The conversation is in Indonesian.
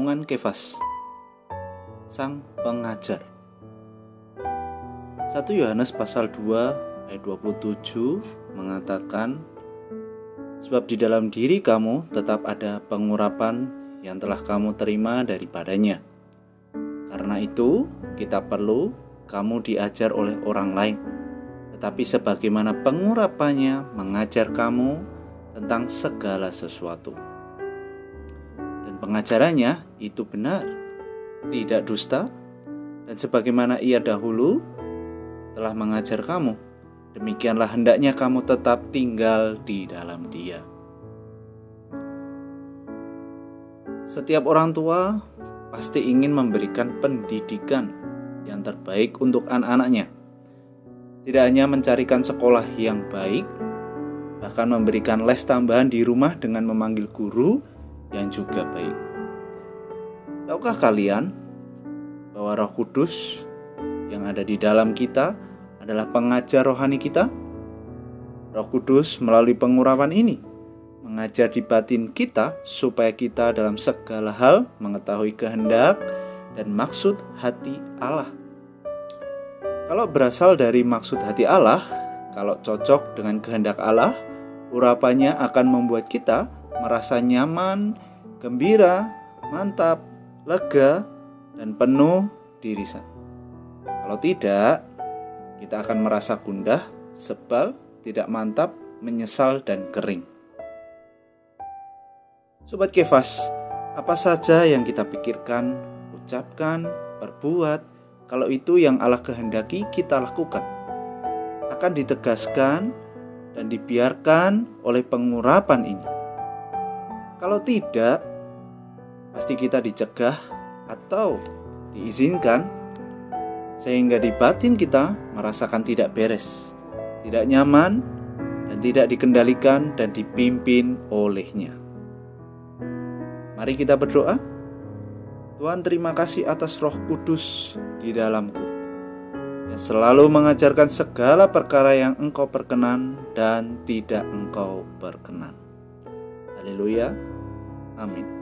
Renungan Kefas. Sang Pengajar. 1 Yohanes pasal 2 ayat 27 mengatakan Sebab di dalam diri kamu tetap ada pengurapan yang telah kamu terima daripadanya. Karena itu kita perlu kamu diajar oleh orang lain. Tetapi sebagaimana pengurapannya mengajar kamu tentang segala sesuatu pengajarannya itu benar, tidak dusta, dan sebagaimana ia dahulu telah mengajar kamu, demikianlah hendaknya kamu tetap tinggal di dalam Dia. Setiap orang tua pasti ingin memberikan pendidikan yang terbaik untuk anak-anaknya. Tidak hanya mencarikan sekolah yang baik, bahkan memberikan les tambahan di rumah dengan memanggil guru yang juga baik. Tahukah kalian bahwa Roh Kudus yang ada di dalam kita adalah pengajar rohani kita? Roh Kudus melalui pengurapan ini mengajar di batin kita supaya kita dalam segala hal mengetahui kehendak dan maksud hati Allah. Kalau berasal dari maksud hati Allah, kalau cocok dengan kehendak Allah, urapannya akan membuat kita merasa nyaman, gembira, mantap, lega, dan penuh dirisan. Kalau tidak, kita akan merasa gundah, sebal, tidak mantap, menyesal, dan kering. Sobat Kefas, apa saja yang kita pikirkan, ucapkan, perbuat, kalau itu yang Allah kehendaki kita lakukan, akan ditegaskan dan dibiarkan oleh pengurapan ini. Kalau tidak, pasti kita dicegah atau diizinkan sehingga di batin kita merasakan tidak beres, tidak nyaman, dan tidak dikendalikan dan dipimpin olehnya. Mari kita berdoa. Tuhan terima kasih atas roh kudus di dalamku yang selalu mengajarkan segala perkara yang engkau perkenan dan tidak engkau berkenan. Haleluya. Amin.